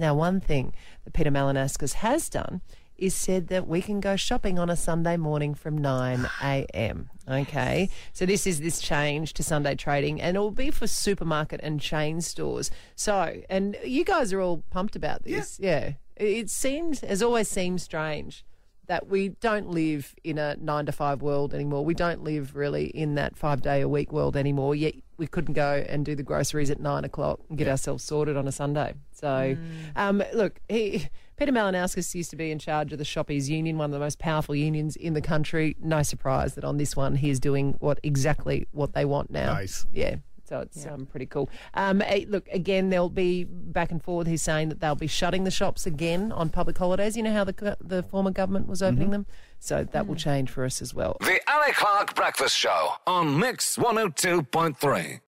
Now, one thing that Peter Malinauskas has done is said that we can go shopping on a Sunday morning from 9 a.m. Okay. So this is this change to Sunday trading and it will be for supermarket and chain stores. So, and you guys are all pumped about this. Yeah. It seems, has always seemed strange that we don't live in a nine to five world anymore. We don't live really in that five day a week world anymore. Yet we couldn't go and do the groceries at nine o'clock and get ourselves sorted on a Sunday. So, um, look, he, Peter Malinauskas used to be in charge of the Shoppies Union, one of the most powerful unions in the country. No surprise that on this one he is doing what exactly what they want now. Nice. Yeah. So it's um, pretty cool. Um, eh, look, again, there'll be back and forth. He's saying that they'll be shutting the shops again on public holidays. You know how the the former government was opening them, so that will change for us as well. The Ali Clarke Breakfast Show on Mix 102.3.